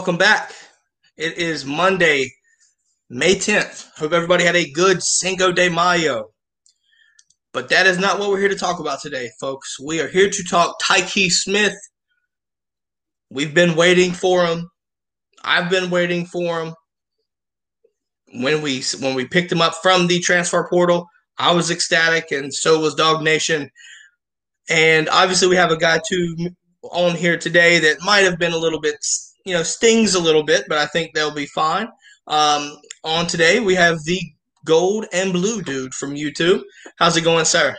Welcome back. It is Monday, May 10th. Hope everybody had a good Cinco de Mayo. But that is not what we're here to talk about today, folks. We are here to talk Tyke Smith. We've been waiting for him. I've been waiting for him. When we when we picked him up from the transfer portal, I was ecstatic, and so was Dog Nation. And obviously, we have a guy too on here today that might have been a little bit you know stings a little bit, but I think they'll be fine. Um, on today, we have the gold and blue dude from YouTube. How's it going, sir?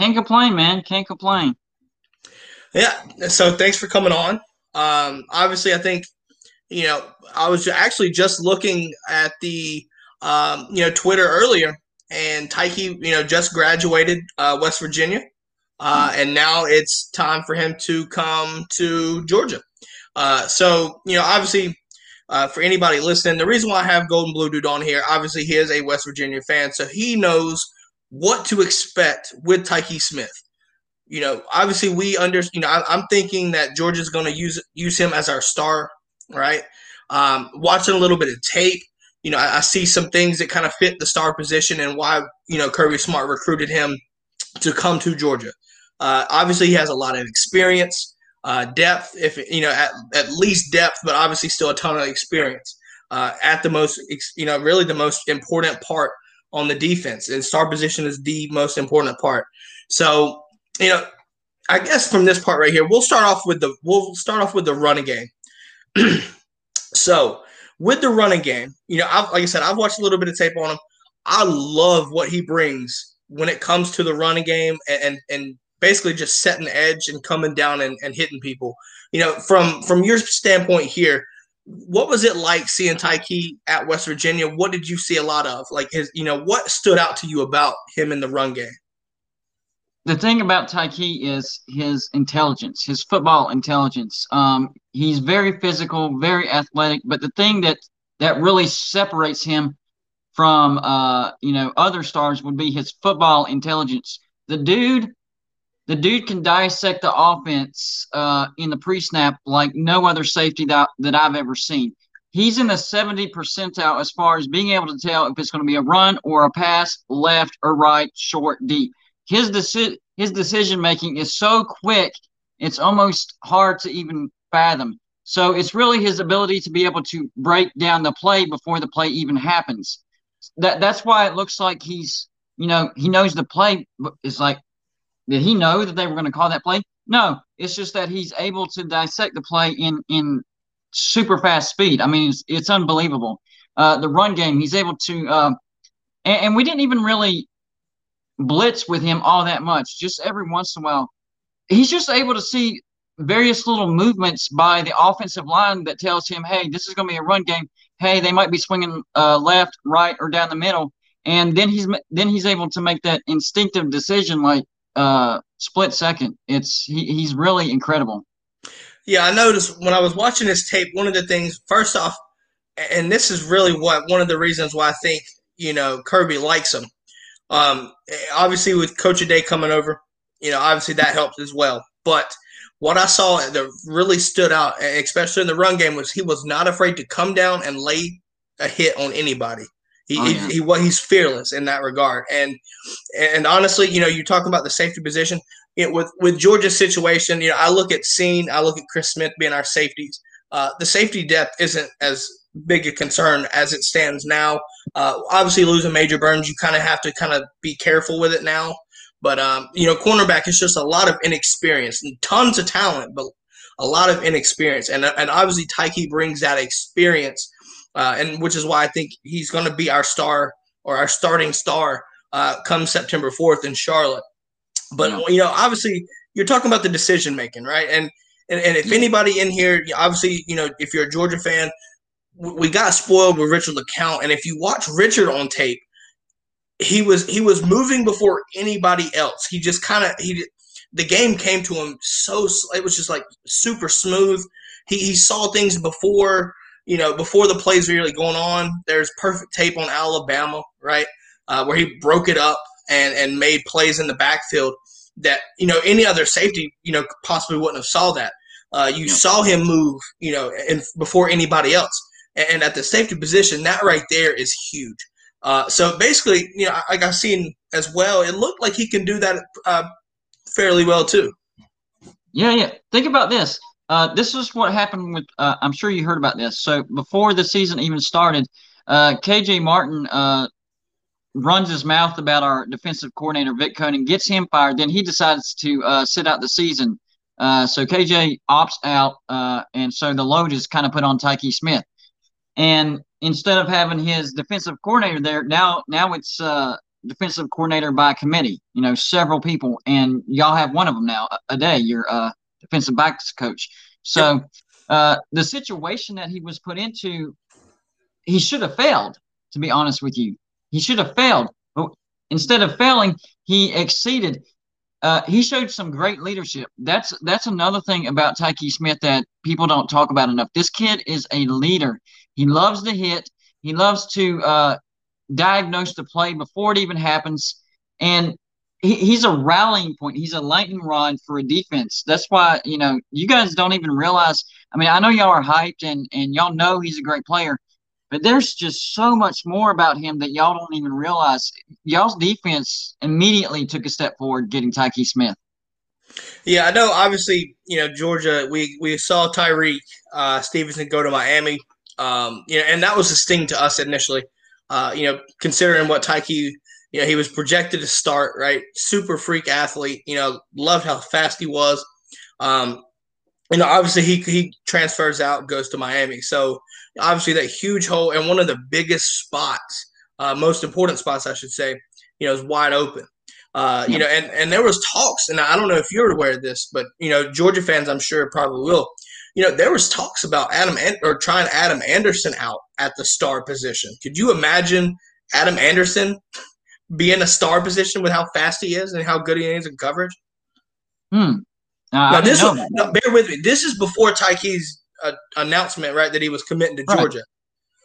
Can't complain, man. Can't complain. Yeah. So thanks for coming on. Um, obviously, I think you know I was actually just looking at the um, you know Twitter earlier, and Tykee you know just graduated uh, West Virginia, uh, and now it's time for him to come to Georgia. Uh, so, you know, obviously, uh, for anybody listening, the reason why I have Gold and Blue Dude on here, obviously, he is a West Virginia fan, so he knows what to expect with Tyke Smith. You know, obviously, we under, you know, I, am thinking that Georgia's going to use use him as our star, right? Um, watching a little bit of tape, you know, I, I see some things that kind of fit the star position and why you know Kirby Smart recruited him to come to Georgia. Uh, obviously, he has a lot of experience uh, depth, if you know, at, at least depth, but obviously still a ton of experience. Uh, at the most, you know, really the most important part on the defense, and star position is the most important part. So, you know, I guess from this part right here, we'll start off with the we'll start off with the running game. so, with the running game, you know, I've, like I said, I've watched a little bit of tape on him. I love what he brings when it comes to the running game and and, and basically just setting edge and coming down and, and hitting people. You know, from from your standpoint here, what was it like seeing Tyke at West Virginia? What did you see a lot of? Like his, you know, what stood out to you about him in the run game? The thing about Tyke is his intelligence, his football intelligence. Um, he's very physical, very athletic, but the thing that that really separates him from uh, you know other stars would be his football intelligence. The dude the dude can dissect the offense uh, in the pre-snap like no other safety that, that I've ever seen. He's in the 70 percentile as far as being able to tell if it's going to be a run or a pass, left or right, short, deep. His deci- his decision making is so quick, it's almost hard to even fathom. So it's really his ability to be able to break down the play before the play even happens. That that's why it looks like he's you know he knows the play. It's like did he know that they were going to call that play? No, it's just that he's able to dissect the play in in super fast speed. I mean, it's, it's unbelievable. Uh, the run game, he's able to, uh, and, and, we didn't even really blitz with him all that much. Just every once in a while, he's just able to see various little movements by the offensive line that tells him, "Hey, this is going to be a run game. Hey, they might be swinging uh, left, right, or down the middle." And then he's then he's able to make that instinctive decision, like, uh, split second. It's he, he's really incredible. Yeah, I noticed when I was watching this tape. One of the things, first off, and this is really what one of the reasons why I think you know Kirby likes him. Um, obviously, with Coach Addae coming over, you know, obviously that helped as well. But what I saw that really stood out, especially in the run game, was he was not afraid to come down and lay a hit on anybody. He, oh, yeah. he, he he's fearless in that regard. And and honestly, you know, you talk about the safety position. You know, with with Georgia's situation, you know, I look at Cine, I look at Chris Smith being our safeties. Uh, the safety depth isn't as big a concern as it stands now. Uh, obviously, losing Major Burns, you kind of have to kind of be careful with it now. But um, you know, cornerback is just a lot of inexperience and tons of talent, but a lot of inexperience. And and obviously, Tyke brings that experience uh, and which is why I think he's going to be our star or our starting star uh, come September 4th in Charlotte. But yeah. you know, obviously, you're talking about the decision making, right? And and, and if anybody in here, obviously, you know, if you're a Georgia fan, we got spoiled with Richard LeCounte, and if you watch Richard on tape, he was he was moving before anybody else. He just kind of he the game came to him so it was just like super smooth. He he saw things before you know, before the plays were really going on, there's perfect tape on Alabama, right, uh, where he broke it up and and made plays in the backfield that you know any other safety you know possibly wouldn't have saw that. Uh, you saw him move, you know, and before anybody else. And at the safety position, that right there is huge. Uh, so basically, you know, like I've seen as well, it looked like he can do that uh, fairly well too. Yeah, yeah. Think about this. Uh, this is what happened with. Uh, I'm sure you heard about this. So before the season even started, uh, KJ Martin uh, runs his mouth about our defensive coordinator Vic Koenning, gets him fired. Then he decides to uh, sit out the season. Uh, so KJ opts out, and so the load is kind of put on Tyke Smith. And instead of having his defensive coordinator there, now now it's defensive coordinator by committee. You know, several people, and y'all have one of them now a, Addae. Your uh, defensive backs coach. So uh, the situation that he was put into, he should have failed. To be honest with you, he should have failed. But instead of failing, he exceeded. Uh, he showed some great leadership. That's that's another thing about Tyke Smith that people don't talk about enough. This kid is a leader. He loves to hit. He loves to uh, diagnose the play before it even happens. And he, he's a rallying point. He's a lightning rod for a defense. That's why, you know, you guys don't even realize. I mean, I know y'all are hyped and, and y'all know he's a great player, but there's just so much more about him that y'all don't even realize. Y'all's defense immediately took a step forward getting Tyke Smith. Yeah, I know. Obviously, you know Georgia. We we saw Tyrique uh, Stevenson go to Miami. Um, you know, and that was a sting to us initially. Uh, you know, considering what Tykee, you know, he was projected to start, right? Super freak athlete. You know, loved how fast he was. Um, you know, obviously he he transfers out, goes to Miami. So obviously that huge hole and one of the biggest spots, uh, most important spots, I should say, you know, is wide open. Uh, you know, and, and there was talks, and I don't know if you're aware of this, but you know, Georgia fans, I'm sure probably will you know, there was talks about Adam or trying Adam Anderson out at the star position. Could you imagine Adam Anderson being a star position with how fast he is and how good he is in coverage? Hmm. Uh, now, this was, now, bear with me. This is before Tyke's uh, announcement, right, that he was committing to Georgia.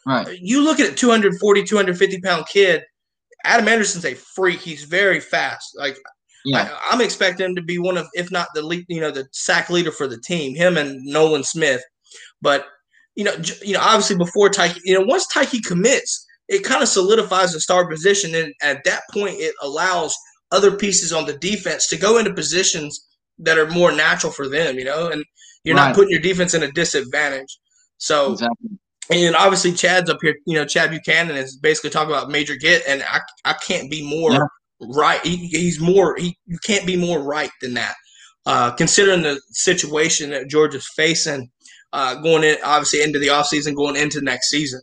Right. right. You look at a 240, 250 pound kid. Adam Anderson's a freak. He's very fast. Like yeah. I, am expecting him to be one of, if not the lead, you know, the sack leader for the team. Him and Nolan Smith. But you know, j- you know, obviously before Tyke, you know, once Tyke commits, it kind of solidifies the star position, and at that point, it allows other pieces on the defense to go into positions that are more natural for them. You know, and you're right. not putting your defense in a disadvantage. So. Exactly. And obviously, Chad's up here. You know, Chad Buchanan is basically talking about major get, and I, I can't be more yeah right. He, he's more. He you can't be more right than that. Uh, considering the situation that Georgia's facing, uh, going in obviously into the offseason, going into next season.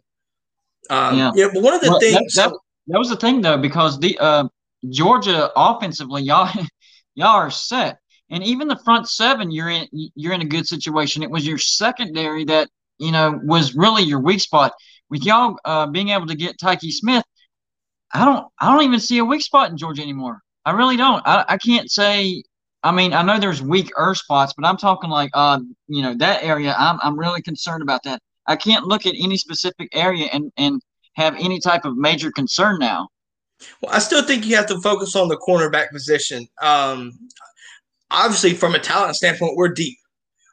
Um, yeah. yeah, but one of the well, things that, that, that, was the thing though, because the uh, Georgia offensively, y'all y'all are set, and even the front seven, you're in you're in a good situation. It was your secondary that you know was really your weak spot. With y'all uh, being able to get Tyke Smith, I don't I don't even see a weak spot in Georgia anymore. I really don't. I, I can't say. I mean, I know there's weak weaker spots, but I'm talking like uh, you know, that area. I'm I'm really concerned about that. I can't look at any specific area and and have any type of major concern now. Well, I still think you have to focus on the cornerback position. Um, obviously, from a talent standpoint, we're deep,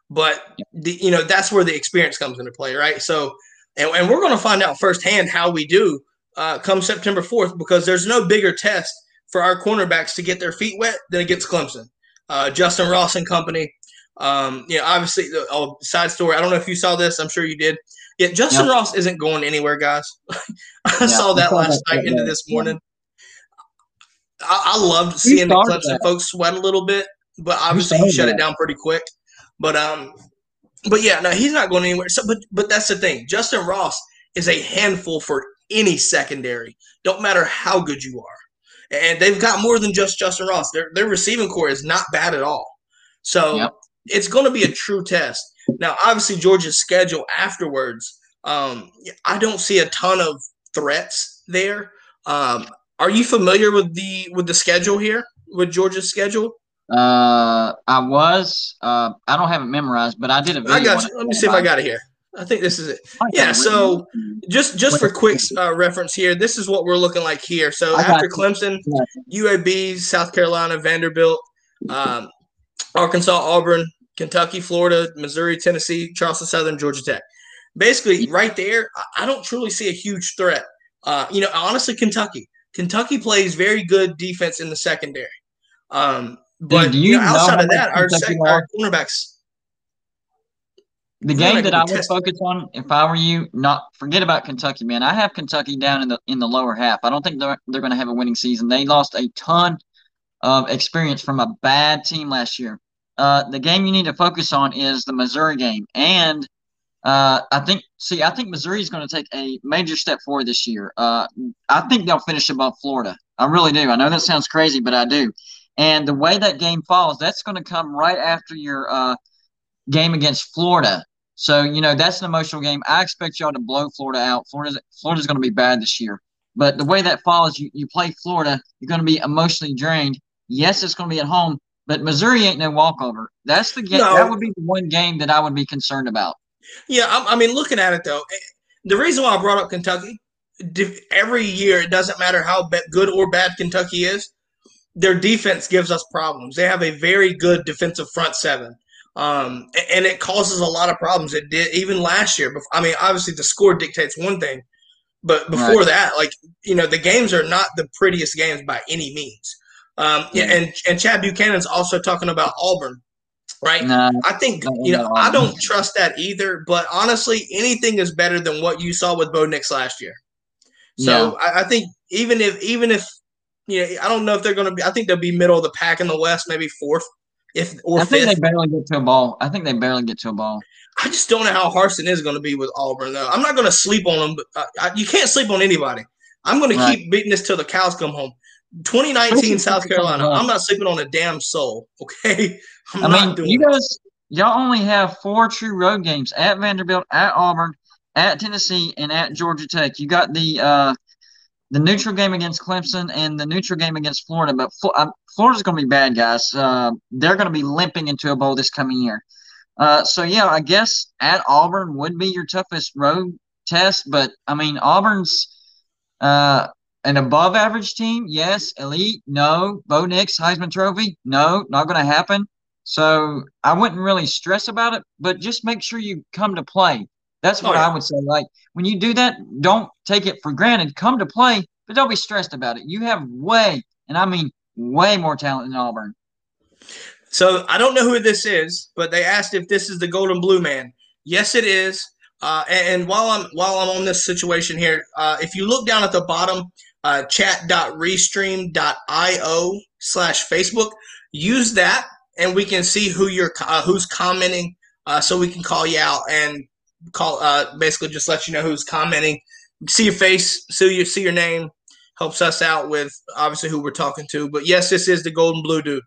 but the, you know that's where the experience comes into play, right? So, and, and we're going to find out firsthand how we do uh, come September 4th because there's no bigger test for our cornerbacks to get their feet wet than against Clemson. Uh, Justin Ross and company. Um, you know, obviously, the oh, side story. I don't know if you saw this. I'm sure you did. Yeah, Justin yep. Ross isn't going anywhere, guys. I saw that last night into this morning. I, I loved seeing the Clemson that. folks sweat a little bit, but obviously he shut that. it down pretty quick. But um, but yeah, no, he's not going anywhere. So, but but that's the thing. Justin Ross is a handful for any secondary. Don't matter how good you are. And they've got more than just Justin Ross. Their their receiving corps is not bad at all. So yep. It's going to be a true test. Now, obviously, Georgia's schedule afterwards, um, I don't see a ton of threats there. Um, are you familiar with the with the schedule here with Georgia's schedule? Uh, I was. Uh, I don't have it memorized, but I did a video. I got you. Let me see if I got it here. I think this is it. Yeah. So just just for quick uh, reference here, this is what we're looking like here. So after Clemson, UAB, South Carolina, Vanderbilt, um, Arkansas, Auburn, Kentucky, Florida, Missouri, Tennessee, Charleston Southern, Georgia Tech. Basically, right there, I don't truly see a huge threat. Uh, you know, honestly, Kentucky. Kentucky plays very good defense in the secondary. Um, but you, you know, outside of that, our, sec- our cornerbacks. The game that I would focus on, if I were you, not forget about Kentucky, man. I have Kentucky down in the in the lower half. I don't think they're they're going to have a winning season. They lost a ton of experience from a bad team last year. Uh, the game you need to focus on is the Missouri game, and uh, I think see, I think Missouri is going to take a major step forward this year. Uh, I think they'll finish above Florida. I really do. I know that sounds crazy, but I do. And the way that game falls, that's going to come right after your uh, game against Florida. So, you know, that's an emotional game. I expect y'all to blow Florida out. Florida's, Florida's going to be bad this year. But the way that falls, you, you play Florida, you're going to be emotionally drained. Yes, it's going to be at home, but Missouri ain't no walkover. That's the game. No. That would be the one game that I would be concerned about. Yeah, I, I mean, looking at it though, the reason why I brought up Kentucky, every year it doesn't matter how good or bad Kentucky is, their defense gives us problems. They have a very good defensive front seven. Um, and it causes a lot of problems. It did even last year. I mean, obviously the score dictates one thing, but before right. that, like you know, the games are not the prettiest games by any means. Um, yeah, and and Chad Buchanan's also talking about Auburn, right? Nah, I think you know I don't trust that either. But honestly, anything is better than what you saw with Bo Nix last year. So yeah. I, I think even if even if you know, I don't know if they're going to be. I think they'll be middle of the pack in the West, maybe fourth, if or I think fifth. they barely get to a ball. I think they barely get to a ball. I just don't know how Harsin is going to be with Auburn, though. I'm not going to sleep on them, but uh, I, you can't sleep on anybody. I'm going right. to keep beating this till the cows come home. 2019 South Carolina. I'm not sleeping on a damn soul. Okay, I'm i mean, you guys, y'all only have four true road games at Vanderbilt, at Auburn, at Tennessee, and at Georgia Tech. You got the uh, the neutral game against Clemson and the neutral game against Florida. But uh, Florida's going to be bad, guys. Uh, they're going to be limping into a bowl this coming year. Uh, so yeah, I guess at Auburn would be your toughest road test. But I mean, Auburn's uh, an above average team. Yes, elite. No, Bo Nix Heisman Trophy. No, not going to happen. So I wouldn't really stress about it, but just make sure you come to play. That's what oh, yeah. I would say. Like when you do that, don't take it for granted. Come to play, but don't be stressed about it. You have way, and I mean way more talent than Auburn. So I don't know who this is, but they asked if this is the Gold and Blue Man. Yes, it is. Uh, and, and, while I'm while I'm on this situation here, uh, if you look down at the bottom, uh, chat.restream.io slash Facebook, use that, and we can see who you're uh, who's commenting, uh, so we can call you out and call uh, basically just let you know who's commenting. See your face, see your see your name, helps us out with obviously who we're talking to. But yes, this is the gold and blue dude.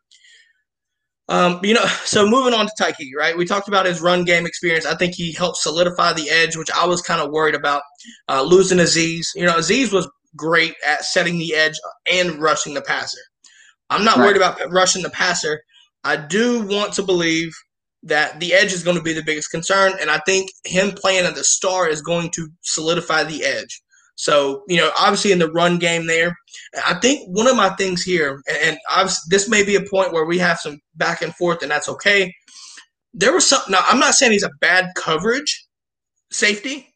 Um, you know, so moving on to Tyke, right? We talked about his run game experience. I think he helped solidify the edge, which I was kind of worried about uh, losing Azeez. You know, Azeez was great at setting the edge and rushing the passer. I'm not right. worried about rushing the passer. I do want to believe that the edge is going to be the biggest concern. And I think him playing at the star is going to solidify the edge. So, you know, obviously in the run game there, I think one of my things here, and, and this may be a point where we have some back and forth, and that's okay. There was some, now I'm not saying he's a bad coverage safety,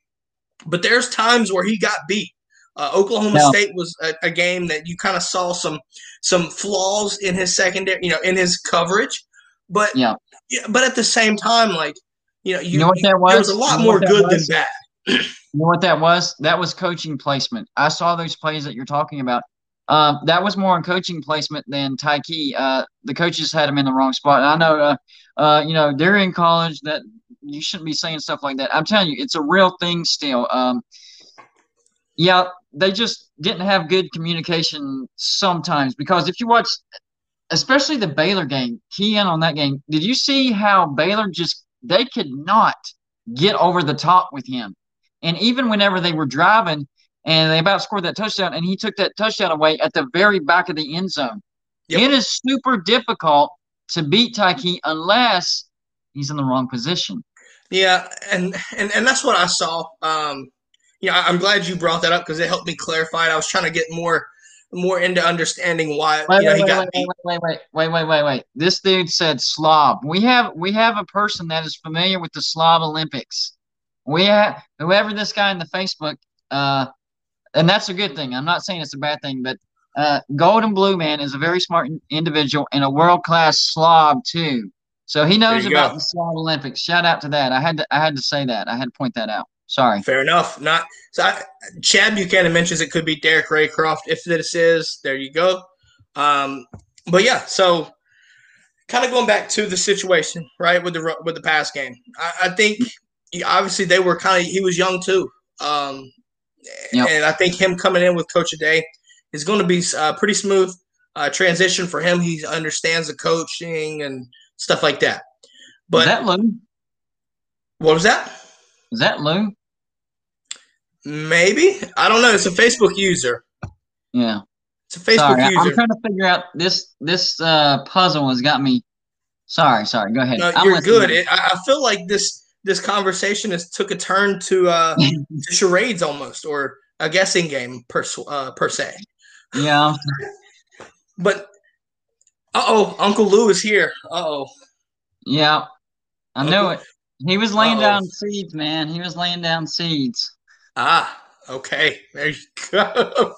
but there's times where he got beat. Uh, Oklahoma no. State was a, a, game that you kind of saw some some flaws in his secondary, you know, in his coverage. But yeah. yeah, but at the same time, like you know, you, you know what that was. There was a lot you know more good was? than bad. you know what that was? That was coaching placement. I saw those plays that you're talking about. Um, that was more on coaching placement than Tyke. Uh, the coaches had him in the wrong spot. And I know, uh, uh, you know, they're in college that you shouldn't be saying stuff like that. I'm telling you, it's a real thing still. Um, yeah, they just didn't have good communication sometimes because if you watch especially the Baylor game, key in on that game. Did you see how Baylor just they could not get over the top with him? And even whenever they were driving and they about scored that touchdown, and he took that touchdown away at the very back of the end zone. Yep. It is super difficult to beat Tyke unless he's in the wrong position. Yeah, and and, and that's what I saw. Um, yeah, I'm glad you brought that up because it helped me clarify it. I was trying to get more more into understanding why Wait, you know wait, he wait, got wait, beat. wait, wait, wait, wait, wait, wait. This dude said slob. We have we have a person that is familiar with the slob Olympics. We have whoever this guy in the Facebook, uh, and that's a good thing. I'm not saying it's a bad thing, but uh, Gold and Blue Man is a very smart individual and a world class slob too. So he knows about go. the slob Olympics. Shout out to that. I had to I had to say that. I had to point that out. Sorry. Fair enough. Not so. I, Chad Buchanan mentions it could be Derek Raycroft. If this is, there you go. Um, but yeah, so kind of going back to the situation, right, with the with the pass game. I, I think obviously they were kind of he was young too, um, Yep. and I think him coming in with Coach Addae is going to be uh, pretty smooth uh, transition for him. He understands the coaching and stuff like that. But is that Lou? what was that? Is that Lou? Maybe I don't know. It's a Facebook user. Yeah. It's a Facebook sorry, user. I'm trying to figure out this this uh, puzzle has got me. Sorry, sorry. Go ahead. No, you're good. It, I, feel like this this conversation has took a turn to uh, to charades almost, or a guessing game per uh, per se. yeah. But uh oh, Uncle Lou is here. Uh oh, Yeah. I know it. He was laying Uh-oh. down seeds, man. He was laying down seeds. ah, okay, there you go.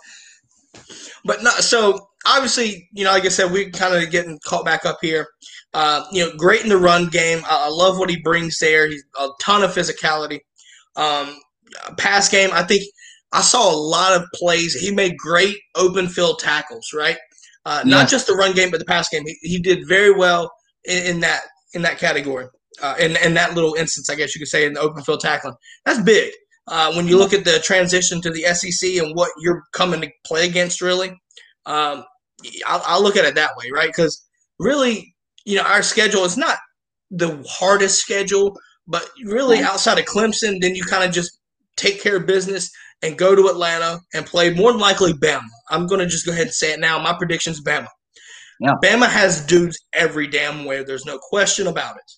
but not so. Obviously, you know, like I said, we're kind of getting caught back up here. Uh, you know, great in the run game. I, I love what he brings there. He's a ton of physicality. Um, pass game, I think I saw a lot of plays. He made great open field tackles, right? Uh, Not Yes. just the run game, but the pass game. He, he did very well in, in that in that category. Uh, in, in that little instance, I guess you could say in the open field tackling. That's big. Uh, when you look at the transition to the SEC and what you're coming to play against, really, um, I'll, I'll look at it that way, right? Because really, you know, our schedule is not the hardest schedule, but really outside of Clemson, then you kind of just take care of business and go to Atlanta and play more than likely Bama. I'm going to just go ahead and say it now. My prediction's Bama. Yeah. Bama has dudes every damn way. There's no question about it.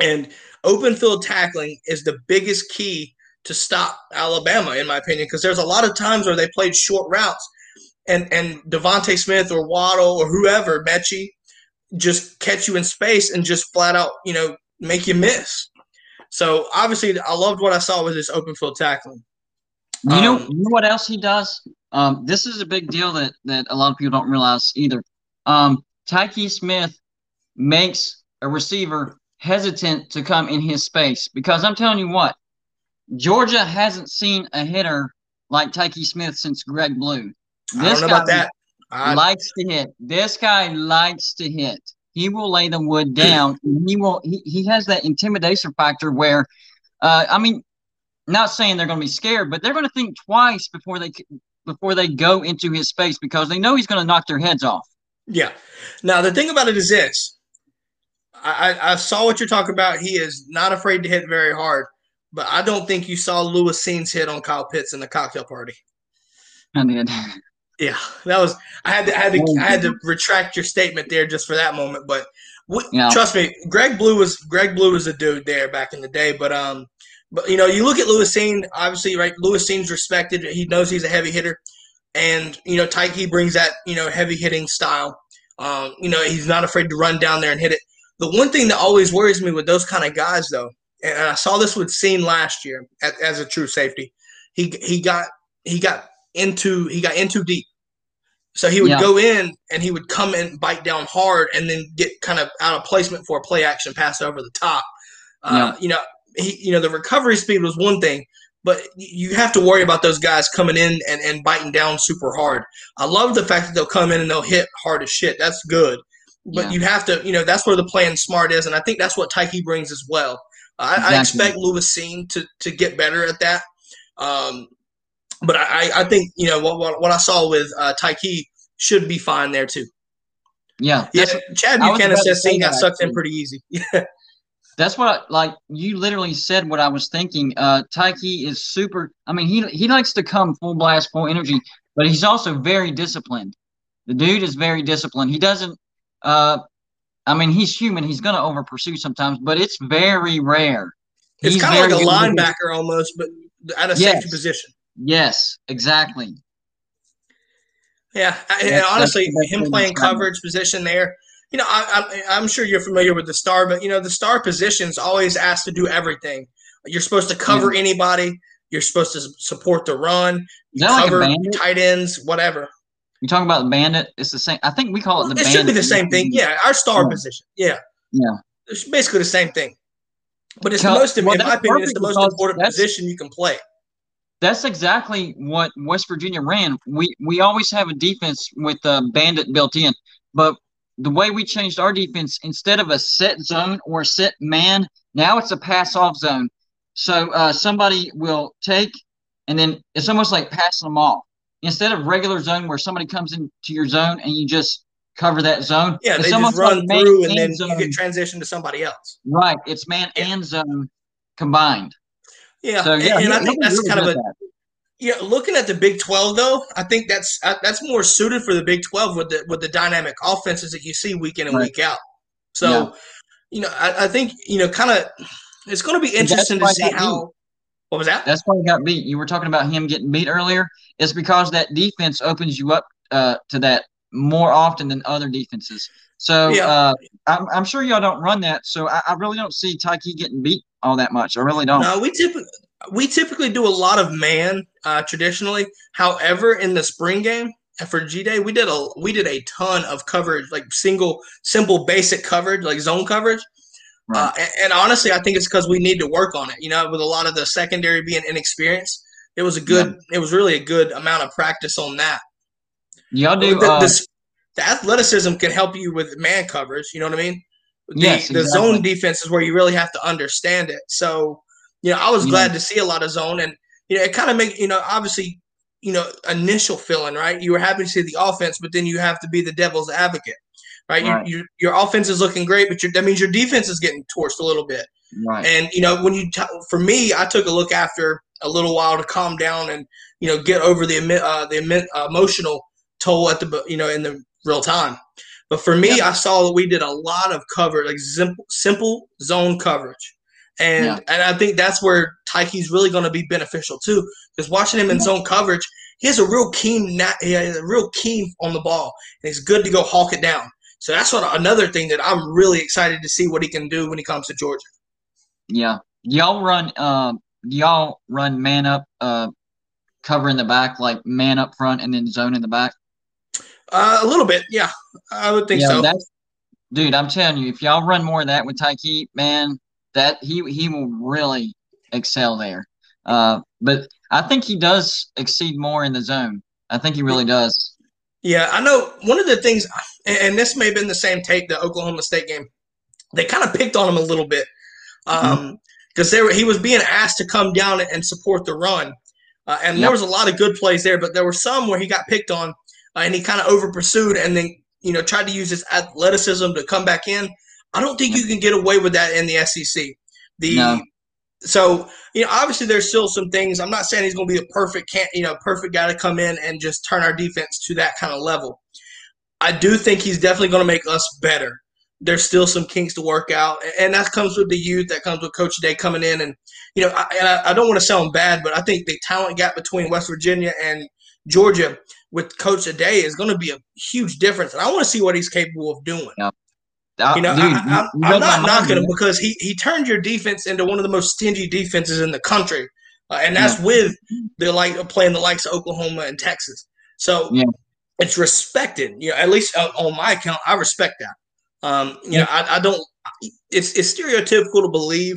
And open field tackling is the biggest key to stop Alabama, in my opinion, because there's a lot of times where they played short routes and and DeVonta Smith or Waddle or whoever, Metchie, just catch you in space and just flat out, you know, make you miss. So obviously, I loved what I saw with this open field tackling. You know, Um, you know what else he does? Um, this is a big deal that that a lot of people don't realize either. Um, Tyke Smith makes a receiver hesitant to come in his space because I'm telling you what, Georgia hasn't seen a hitter like Tyke Smith since Greg Blue. I don't know about that. I, likes to hit. This guy likes to hit. He will lay the wood down. he will. He, he has that intimidation factor where, uh, I mean, not saying they're going to be scared, but they're going to think twice before they before they go into his space because they know he's going to knock their heads off. Yeah. Now the thing about it is this: I, I, saw what you're talking about. He is not afraid to hit very hard, but I don't think you saw Lewis Cine's hit on Kyle Pitts in the cocktail party. I did. Yeah, that was. I had to. I had to. I had to retract your statement there just for that moment. But we, Yeah. trust me, Greg Blue was Greg Blue was a dude there back in the day. But um, but you know, you look at Lewis Cine. Obviously, right? Lewis Cine's respected. He knows he's a heavy hitter, and you know, Tyke brings that you know heavy hitting style. Um, you know, he's not afraid to run down there and hit it. The one thing that always worries me with those kind of guys, though, and I saw this with Cine last year as, as a true safety, he he got he got into he got in too deep. So he would Yeah. go in and he would come and bite down hard and then get kind of out of placement for a play action pass over the top. Uh, You know, he you know the recovery speed was one thing, but you have to worry about those guys coming in and, and biting down super hard. I love the fact that they'll come in and they'll hit hard as shit. That's good. But Yeah. you have to, you know, that's where the playing smart is, and I think that's what Tyke brings as well. I, I expect Lewis Cine to to get better at that. Um, but I, I think you know what what, what I saw with uh, Tyke should be fine there too. Yeah, Yeah, Chad Buchanan says say got sucked in pretty easy. Yeah. that's what I, like you literally said what I was thinking. Uh, Tyke is super. I mean, he he likes to come full blast, full energy, but he's also very disciplined. The dude is very disciplined. He doesn't. Uh, I mean, he's human. He's gonna over pursue sometimes, but it's very rare. It's kind of like a linebacker almost, but at a Yes. safety position. Yes, exactly. Yeah, and honestly, him playing coverage position there. You know, I, am sure you're familiar with the star, but you know the star position's always asked to do everything. You're supposed to cover yeah. anybody. You're supposed to support the run, cover like tight ends, whatever. You talk about the bandit? It's the same. I think we call it the. It bandit. should be the same thing. Yeah, our star yeah. position. Yeah. Yeah. It's basically the same thing. But it's the most, well, in my opinion, it's the most important position you can play. That's exactly what West Virginia ran. We we always have a defense with a bandit built in, but the way we changed our defense, instead of a set zone or a set man, now it's a pass off zone. So uh, somebody will take, and then it's almost like passing them off. Instead of regular zone where somebody comes into your zone and you just cover that zone. Yeah, they just run through and then zone. you get transition to somebody else. Right, it's man yeah. and zone combined. Yeah, so, yeah, and, and I think that's really kind of a that. yeah. Looking at the Big Twelve, though, I think that's uh, that's more suited for the Big Twelve with the with the dynamic offenses that you see week in and right. week out. So, yeah. you know, I, I, think you know, kind of, it's going to be interesting to see how. What was that? That's why he got beat. You were talking about him getting beat earlier. It's because that defense opens you up uh, to that more often than other defenses. So yeah. uh, I'm, I'm, sure y'all don't run that. So I, I, really don't see Tyke getting beat all that much. I really don't. No, we typically we typically do a lot of man uh, traditionally. However, in the spring game for G Day, we did a we did a ton of coverage, like single, simple, basic coverage, like zone coverage. Right. Uh, and, and, honestly, I think it's because we need to work on it. You know, with a lot of the secondary being inexperienced, it was a good, yeah. it was really a good amount of practice on that. Y'all do. The, uh, the, the, athleticism can help you with man coverage. You know what I mean? The, yes, exactly. the zone defense is where you really have to understand it. So, you know, I was yeah. glad to see a lot of zone, and you know, it kind of make you know, obviously, you know, initial feeling, right? You were happy to see the offense, but then you have to be the devil's advocate, right? right. You, you, your offense is looking great, but that means your defense is getting torched a little bit. Right. And you know, when you t- for me, I took a look after a little while to calm down and you know get over the uh, the uh, emotional toll at the you know in the real time. But for me, yeah. I saw that we did a lot of cover, like simple, simple zone coverage, and yeah. and I think that's where Tyke's really going to be beneficial too. Because watching him in yeah. zone coverage, he has a real keen, he has a real keen on the ball, and he's good to go hawk it down. So that's what another thing that I'm really excited to see what he can do when he comes to Georgia. Yeah, y'all run, uh, y'all run man up, uh, cover in the back, like man up front, and then zone in the back. Uh, a little bit, yeah. I would think yeah, so. That's, dude, I'm telling you, if y'all run more of that with Tyke, man, that he he will really excel there. Uh, but I think he does exceed more in the zone. I think he really does. Yeah, I know. One of the things, and this may have been the same tape, the Oklahoma State game. They kind of picked on him a little bit because um, mm-hmm. he was being asked to come down and support the run, uh, and yep. there was a lot of good plays there, but there were some where he got picked on uh, and he kind of over pursued and then you know tried to use his athleticism to come back in. I don't think you can get away with that in the SEC. The no. So you know obviously there's still some things. I'm not saying he's going to be a perfect can you know perfect guy to come in and just turn our defense to that kind of level. I do think he's definitely going to make us better. There's still some kinks to work out, and that comes with the youth. That comes with Coach Addae coming in, and you know, I, and I, I don't want to sound bad, but I think the talent gap between West Virginia and Georgia with Coach Addae is going to be a huge difference, and I want to see what he's capable of doing. Yeah. You know, dude, I, am not knocking him because he he turned your defense into one of the most stingy defenses in the country, uh, and that's yeah. with the like playing the likes of Oklahoma and Texas. So yeah. it's respected. You know, at least uh, on my account, I respect that. Um, you yeah. know, I, I don't. It's it's stereotypical to believe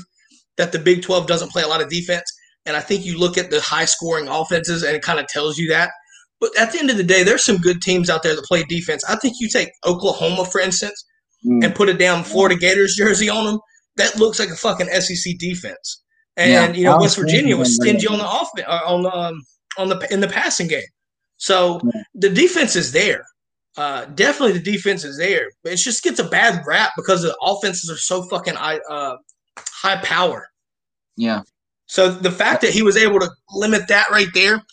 that the Big Twelve doesn't play a lot of defense, and I think you look at the high scoring offenses, and it kind of tells you that. But at the end of the day, there's some good teams out there that play defense. I think you take Oklahoma, for instance, mm. and put a damn Florida Gators jersey on them. That looks like a fucking SEC defense. And yeah, you know, West Virginia was stingy on the off uh, on the um, on the in the passing game. So yeah. the defense is there. Uh, definitely, the defense is there. But it just gets a bad rap because the offenses are so fucking uh, high power. Yeah. So the fact that he was able to limit that right there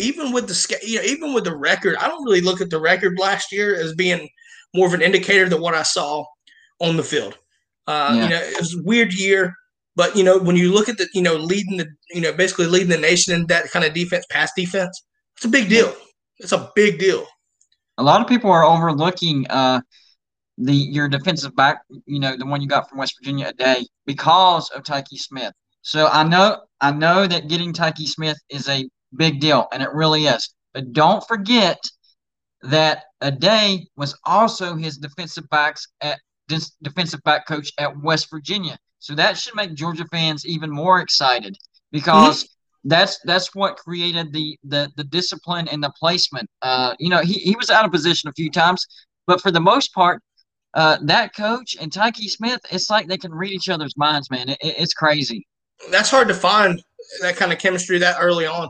even with the you know, even with the record, I don't really look at the record last year as being more of an indicator than what I saw on the field. Uh, yeah. You know, it was a weird year, but you know when you look at the you know leading the you know basically leading the nation in that kind of defense, pass defense, it's a big deal. It's a big deal. A lot of people are overlooking uh, the your defensive back, you know, the one you got from West Virginia Addae because of Tyke Smith. So I know I know that getting Tyke Smith is a big deal, and it really is. But don't forget that Addae was also his defensive backs at defensive back coach at West Virginia. So that should make Georgia fans even more excited because mm-hmm. that's that's what created the the the discipline and the placement. Uh, you know, he, he was out of position a few times, but for the most part, uh, that coach and Tyke Smith, it's like they can read each other's minds, man. It, it's crazy. That's hard to find that kind of chemistry that early on.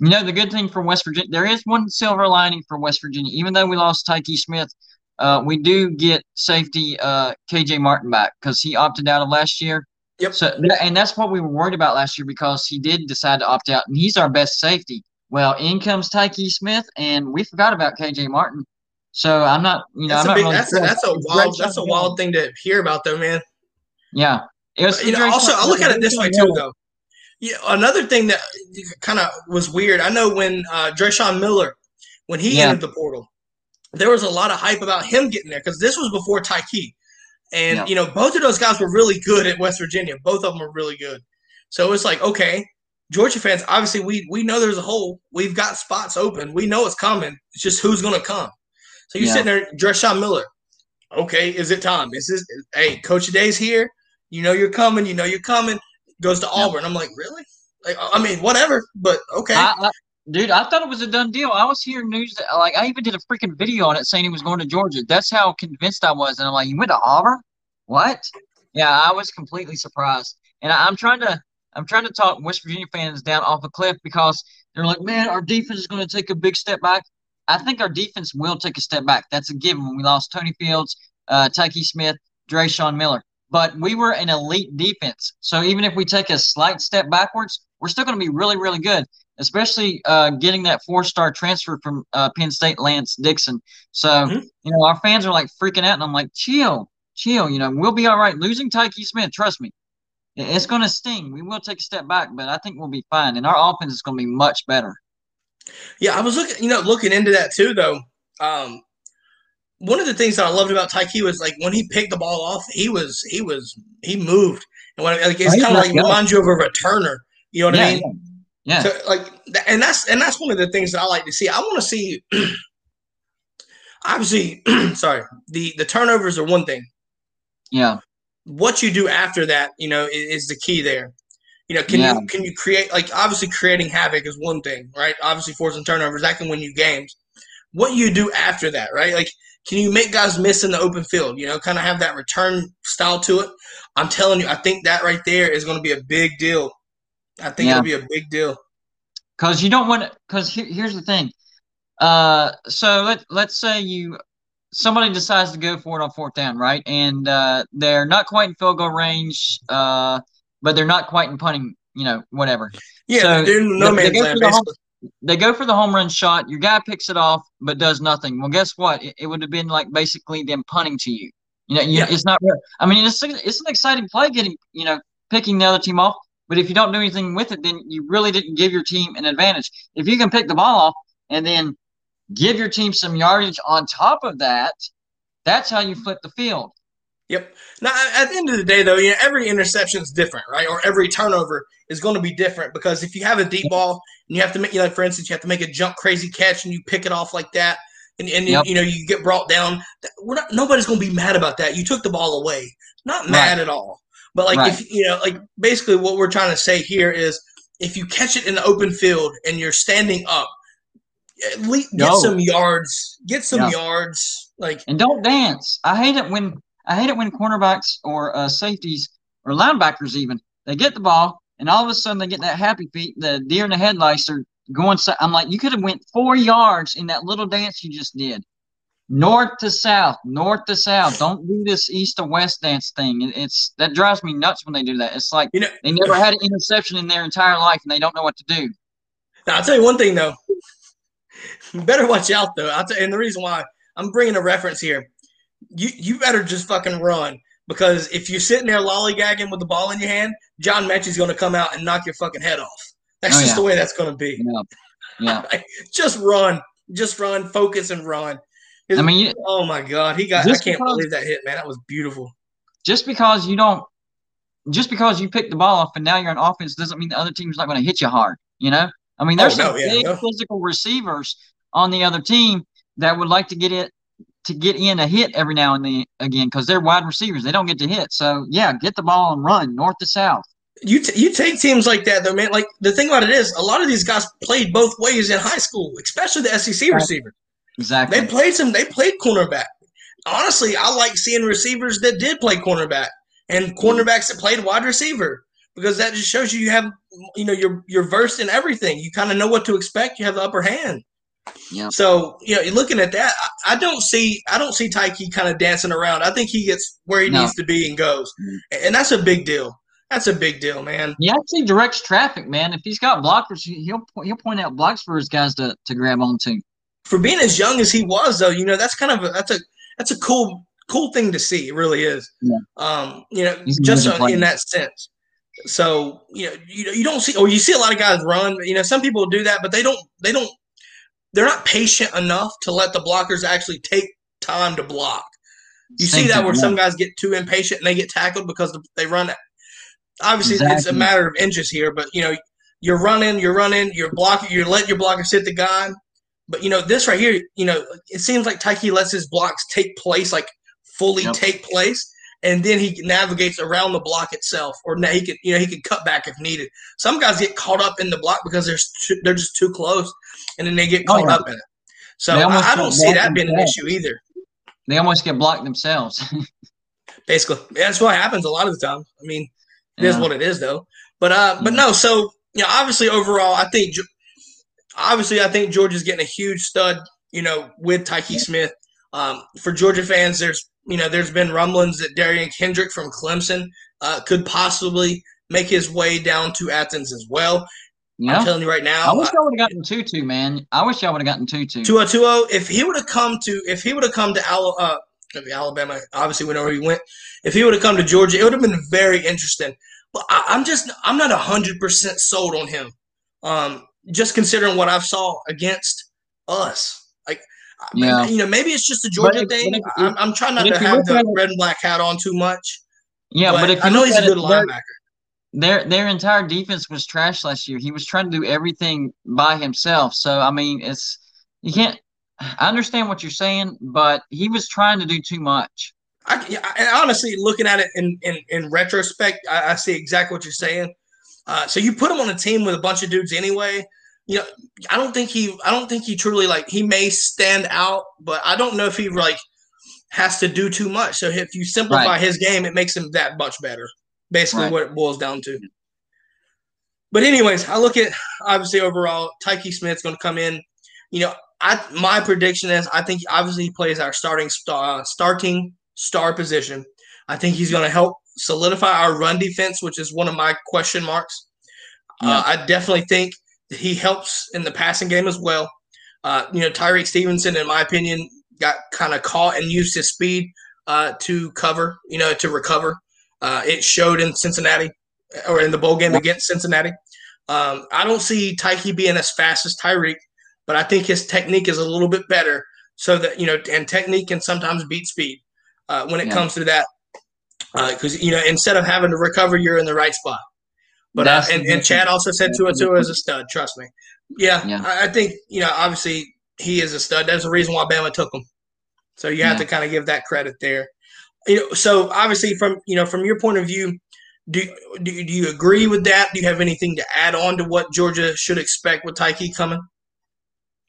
You know, the good thing for West Virginia, there is one silver lining for West Virginia. Even though we lost Tyke Smith, uh, we do get safety uh, KJ Martin back because he opted out of last year. Yep. So, and that's what we were worried about last year because he did decide to opt out, and he's our best safety. Well, in comes Tyke Smith, and we forgot about KJ Martin. So I'm not, you know, that's I'm a big, really that's, a, that's a wild, that's a wild thing to hear about, though, man. Yeah. It was you know, also, I look at it this way too, though. Yeah, another thing that kind of was weird. I know when uh, Dreshun Miller, when he yeah. entered the portal, there was a lot of hype about him getting there because this was before Tyke, And, yeah. you know, both of those guys were really good at West Virginia. Both of them were really good. So it's like, okay, Georgia fans, obviously we we know there's a hole. We've got spots open. We know it's coming. It's just who's gonna come. So you're yeah. sitting there, Dreshun Miller. Okay, is it time? Is this hey, Coach Addae's here? You know you're coming, you know you're coming. Goes to Auburn. I'm like, really? Like, I mean, whatever, but okay. I, I, Dude, I thought it was a done deal. I was hearing news that, like, I even did a freaking video on it saying he was going to Georgia. That's how convinced I was. And I'm like, you went to Auburn? What? Yeah, I was completely surprised. And I, am trying to, I'm trying to talk West Virginia fans down off a cliff because they're like, man, our defense is going to take a big step back. I think our defense will take a step back. That's a given. When we lost Tony Fields, uh, Tykee Smith, Sean Miller, but we were an elite defense. So even if we take a slight step backwards, we're still going to be really, really good especially uh, getting that four star transfer from uh, Penn State, Lance Dixon. So, mm-hmm. you know, our fans are like freaking out, and I'm like, chill, chill. You know, we'll be all right. Losing Tyke Smith, trust me, it's going to sting. We will take a step back, but I think we'll be fine, and our offense is going to be much better. Yeah, I was looking, you know, looking into that too, though. Um, one of the things that I loved about Tykee was like when he picked the ball off, he was he was he moved, and when like it's kind of like reminds you of a returner. You know what yeah, I mean? Yeah. Yeah. So, like, and that's and that's one of the things that I like to see. I want to see. obviously, sorry, the the turnovers are one thing. Yeah. What you do after that, you know, is, is the key there. You know, can yeah. you can you create like obviously creating havoc is one thing, right? Obviously, forcing turnovers that can win you games. What you do after that, right? Like, can you make guys miss in the open field? You know, kind of have that return style to it. I'm telling you, I think that right there is going to be a big deal I think yeah. it'll be a big deal. Because you don't want. Because here, here's the thing. Uh, so let let's say you somebody decides to go for it on fourth down, right? And uh, they're not quite in field goal range, uh, but they're not quite in punting. You know, whatever. Yeah, so they're no man's land. The home, they go for the home run shot. Your guy picks it off, but does nothing. Well, guess what? It, it would have been like basically them punting to you. You know, you, yeah. it's not. I mean, it's it's an exciting play getting you know picking the other team off. But if you don't do anything with it, then you really didn't give your team an advantage. If you can pick the ball off and then give your team some yardage on top of that, that's how you flip the field. Yep. Now, at the end of the day, though, you know, every interception is different, right? Or every turnover is going to be different because if you have a deep ball and you have to make, you know, for instance, you have to make a jump crazy catch and you pick it off like that, and, and yep. you, you know you get brought down, we're not. Nobody's going to be mad about that. You took the ball away. Not mad right. at all. But like right. if you know, like basically what we're trying to say here is if you catch it in the open field and you're standing up, at least get some yards. Get some yeah. yards. Like and don't dance. I hate it when I hate it when cornerbacks or uh, safeties or linebackers even they get the ball and all of a sudden they get that happy feet. The deer in the headlights are going. I'm like, you could have went four yards in that little dance you just did north to south, north to south. Don't do this east to west dance thing. it's that drives me nuts when they do that. It's like you know, they never had an interception in their entire life and they don't know what to do. Now, I'll tell you one thing though. better watch out though. I'll tell, and the reason why I'm bringing a reference here, you you better just fucking run because if you're sitting there lollygagging with the ball in your hand, John Metchie's going to come out and knock your fucking head off. That's oh, just yeah. the way that's going to be. Yeah. Yeah. just run. just run, focus, and run. His, I mean, oh my god, he got. I can't because, believe that hit, man. That was beautiful. Just because you don't, just because you pick the ball off and now you're on offense doesn't mean the other team's not going to hit you hard. You know, I mean, oh, there's oh, no, some yeah, big no. physical receivers on the other team that would like to get it to get in a hit every now and then again because they're wide receivers. They don't get to hit. So yeah, get the ball and run north to south. You t- you take teams like that though, man. Like the thing about it is, a lot of these guys played both ways in high school, especially the SEC receivers. Exactly. They played some. They played cornerback. Honestly, I like seeing receivers that did play cornerback and cornerbacks that played wide receiver because that just shows you you have you know you're you're versed in everything. You kind of know what to expect. You have the upper hand. Yeah. So you know, looking at that, I don't see I don't see Tyke kind of dancing around. I think he gets where he no. needs to be and goes, mm-hmm. and that's a big deal. That's a big deal, man. He actually directs traffic, man. If he's got blockers, he'll he'll point out blocks for his guys to, to grab onto. For being as young as he was, though, you know that's kind of a, that's a that's a cool cool thing to see. It really is. Yeah. Um, you know, he's just in that sense. So you know, you you don't see, or you see a lot of guys run. You know, some people do that, but they don't they don't they're not patient enough to let the blockers actually take time to block. You Same see that where some guys get too impatient and they get tackled because they run. Obviously, exactly. it's a matter of inches here, but you know, you're running, you're running, you're blocking, you're letting your blockers hit the guy. But you know, this right here, you know, it seems like Tyke lets his blocks take place, like fully yep. take place, and then he navigates around the block itself, or he could you know, he can cut back if needed. Some guys get caught up in the block because they're too, they're just too close, and then they get caught oh, yeah. up in it. So I, I don't see that being an issue either. They almost get blocked themselves. Basically, that's what happens a lot of the time. I mean, it yeah. is what it is, though. But uh, but no. So you know, obviously, overall, I think obviously I think Georgia's getting a huge stud. You know, with Tyke Smith. Um, for Georgia fans, there's you know there's been rumblings that Derion Kendrick from Clemson uh, could possibly make his way down to Athens as well. Yeah. I'm telling you right now. I wish I would have gotten To'oTo'o, man. I wish I would have gotten To'oTo'o. Tua Tua. If he would have come to, if he would have come to uh, Alabama, obviously whenever he went, if he would have come to Georgia, it would have been very interesting. But I, am just, I'm not hundred percent sold on him. Um, just considering what I've saw against us, like, yeah. you know, maybe it's just a Georgia if, thing. If, I'm, I'm, trying not to have the red and black hat on too much. Yeah, but, but if I know he's a good linebacker their their entire defense was trash last year. He was trying to do everything by himself. So I mean, it's you can't. I understand what you're saying, but he was trying to do too much. I, I honestly, looking at it in in, in retrospect, I, I, see exactly what you're saying. Uh, so you put him on a team with a bunch of dudes anyway. You know, I don't think he, I don't think he truly like he may stand out, but I don't know if he like has to do too much. So if you simplify right. his game, it makes him that much better basically right. what it boils down to. But anyways, I look at obviously overall, Tyke Smith's going to come in. You know, I my prediction is I think obviously he plays our starting star, starting star position. I think he's going to help solidify our run defense, which is one of my question marks. Yeah. Uh, I definitely think he helps in the passing game as well. Uh, you know, Tyrique Stevenson, in my opinion, got kind of caught and used his speed uh, to cover, you know, to recover. Uh, it showed in Cincinnati or in the bowl game against Cincinnati. Um, I don't see Tyke being as fast as Tyreek, but I think his technique is a little bit better. So that you know, and technique can sometimes beat speed uh, when it yeah. comes to that. Because uh, you know, instead of having to recover, you're in the right spot. But uh, and, and Chad also said To'oTo'o is a stud. Trust me. Yeah, yeah. I, I, think you know. Obviously, he is a stud. That's the reason why Bama took him. So you have yeah. to kind of give that credit there you know, so obviously from you know from your point of view, do, do do you agree with that? Do you have anything to add on to what Georgia should expect with Tyke coming?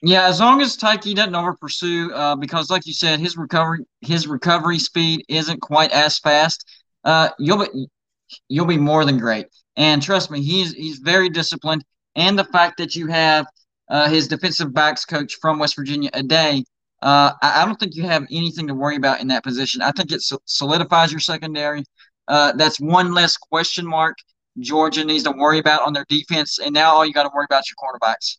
Yeah, as long as Tyke doesn't over pursue, uh, because like you said, his recovery his recovery speed isn't quite as fast. Uh, you'll be you'll be more than great. And trust me, he's he's very disciplined. And the fact that you have uh, his defensive backs coach from West Virginia Addae uh, I, I, don't think you have anything to worry about in that position. I think it solidifies your secondary. Uh, that's one less question mark Georgia needs to worry about on their defense. And now all you got to worry about is your cornerbacks.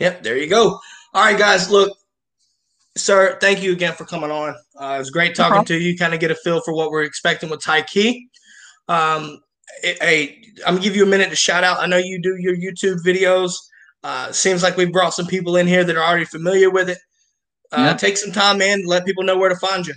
Yep, there you go. All right, guys. Look, sir, thank you again for coming on. Uh, it was great talking no to you. Kind of get a feel for what we're expecting with Tyke. Um, hey, I'm gonna give you a minute to shout out. I know you do your YouTube videos. Uh, seems like we've brought some people in here that are already familiar with it. Uh, Yeah. Take some time, man. Let people know where to find you.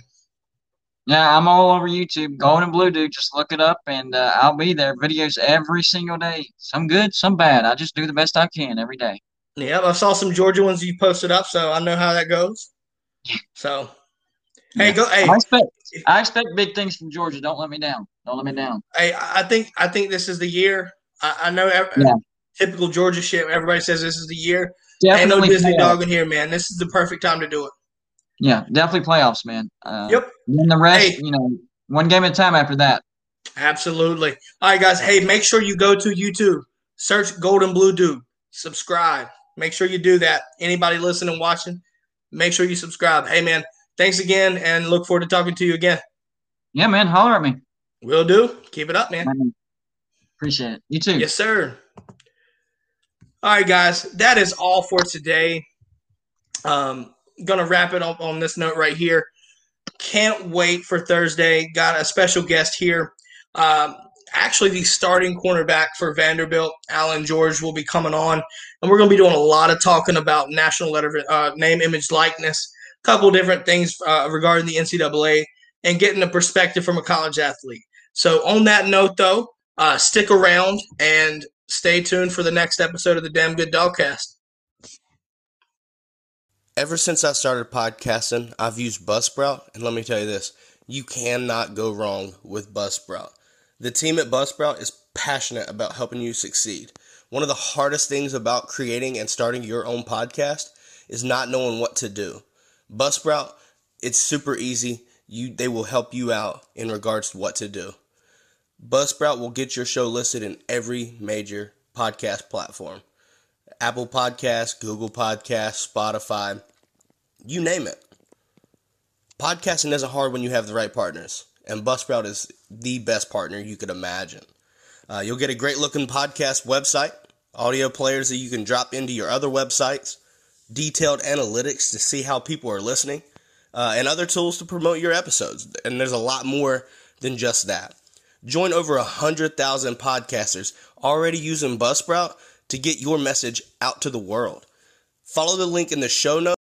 Yeah, I'm all over YouTube. Gold and Blue Dude, just look it up, and uh, I'll be there. Videos every single day. Some good, some bad. I just do the best I can every day. Yep, I saw some Georgia ones you posted up, so I know how that goes. So, hey, Yeah. go. Hey, I expect, I expect big things from Georgia. Don't let me down. Don't let me down. hey, I think I think this is the year. I, I know ev- Yeah. typical Georgia shit. Everybody says this is the year. Ain't no Disney playoffs. dog in here, man. This is the perfect time to do it. Yeah, definitely playoffs, man. Uh, Yep. And the rest, Hey. you know, one game at a time after that. Absolutely. All right, guys. Hey, make sure you go to YouTube, search Gold and Blue Dude, subscribe. Make sure you do that. Anybody listening, watching, make sure you subscribe. Hey, man, thanks again, and look forward to talking to you again. Yeah, man, holler at me. Will do. Keep it up, man. Man, Appreciate it. You too. Yes, sir. All right, guys, that is all for today. Um, gonna wrap it up on this note right here. Can't wait for Thursday. Got a special guest here. Um, actually, the starting cornerback for Vanderbilt, Allan George, will be coming on, and we're gonna be doing a lot of talking about national letter uh, name, image, likeness, couple different things uh, regarding the NCAA, and getting a perspective from a college athlete. So, on that note, though, uh, stick around and stay tuned for the next episode of the Damn Good Dogcast. Ever since I started podcasting, I've used Buzzsprout, and let me tell you this you cannot go wrong with Buzzsprout. The team at Buzzsprout is passionate about helping you succeed. One of the hardest things about creating and starting your own podcast is not knowing what to do. Buzzsprout, it's super easy. You, they will help you out in regards to what to do. Buzzsprout will get your show listed in every major podcast platform. Apple Podcasts, Google Podcasts, Spotify, you name it. Podcasting isn't hard when you have the right partners, and Buzzsprout is the best partner you could imagine. Uh, you'll get a great looking podcast website, audio players that you can drop into your other websites, detailed analytics to see how people are listening, uh, and other tools to promote your episodes. And there's a lot more than just that. Join over 100,000 podcasters already using Buzzsprout to get your message out to the world. Follow the link in the show notes.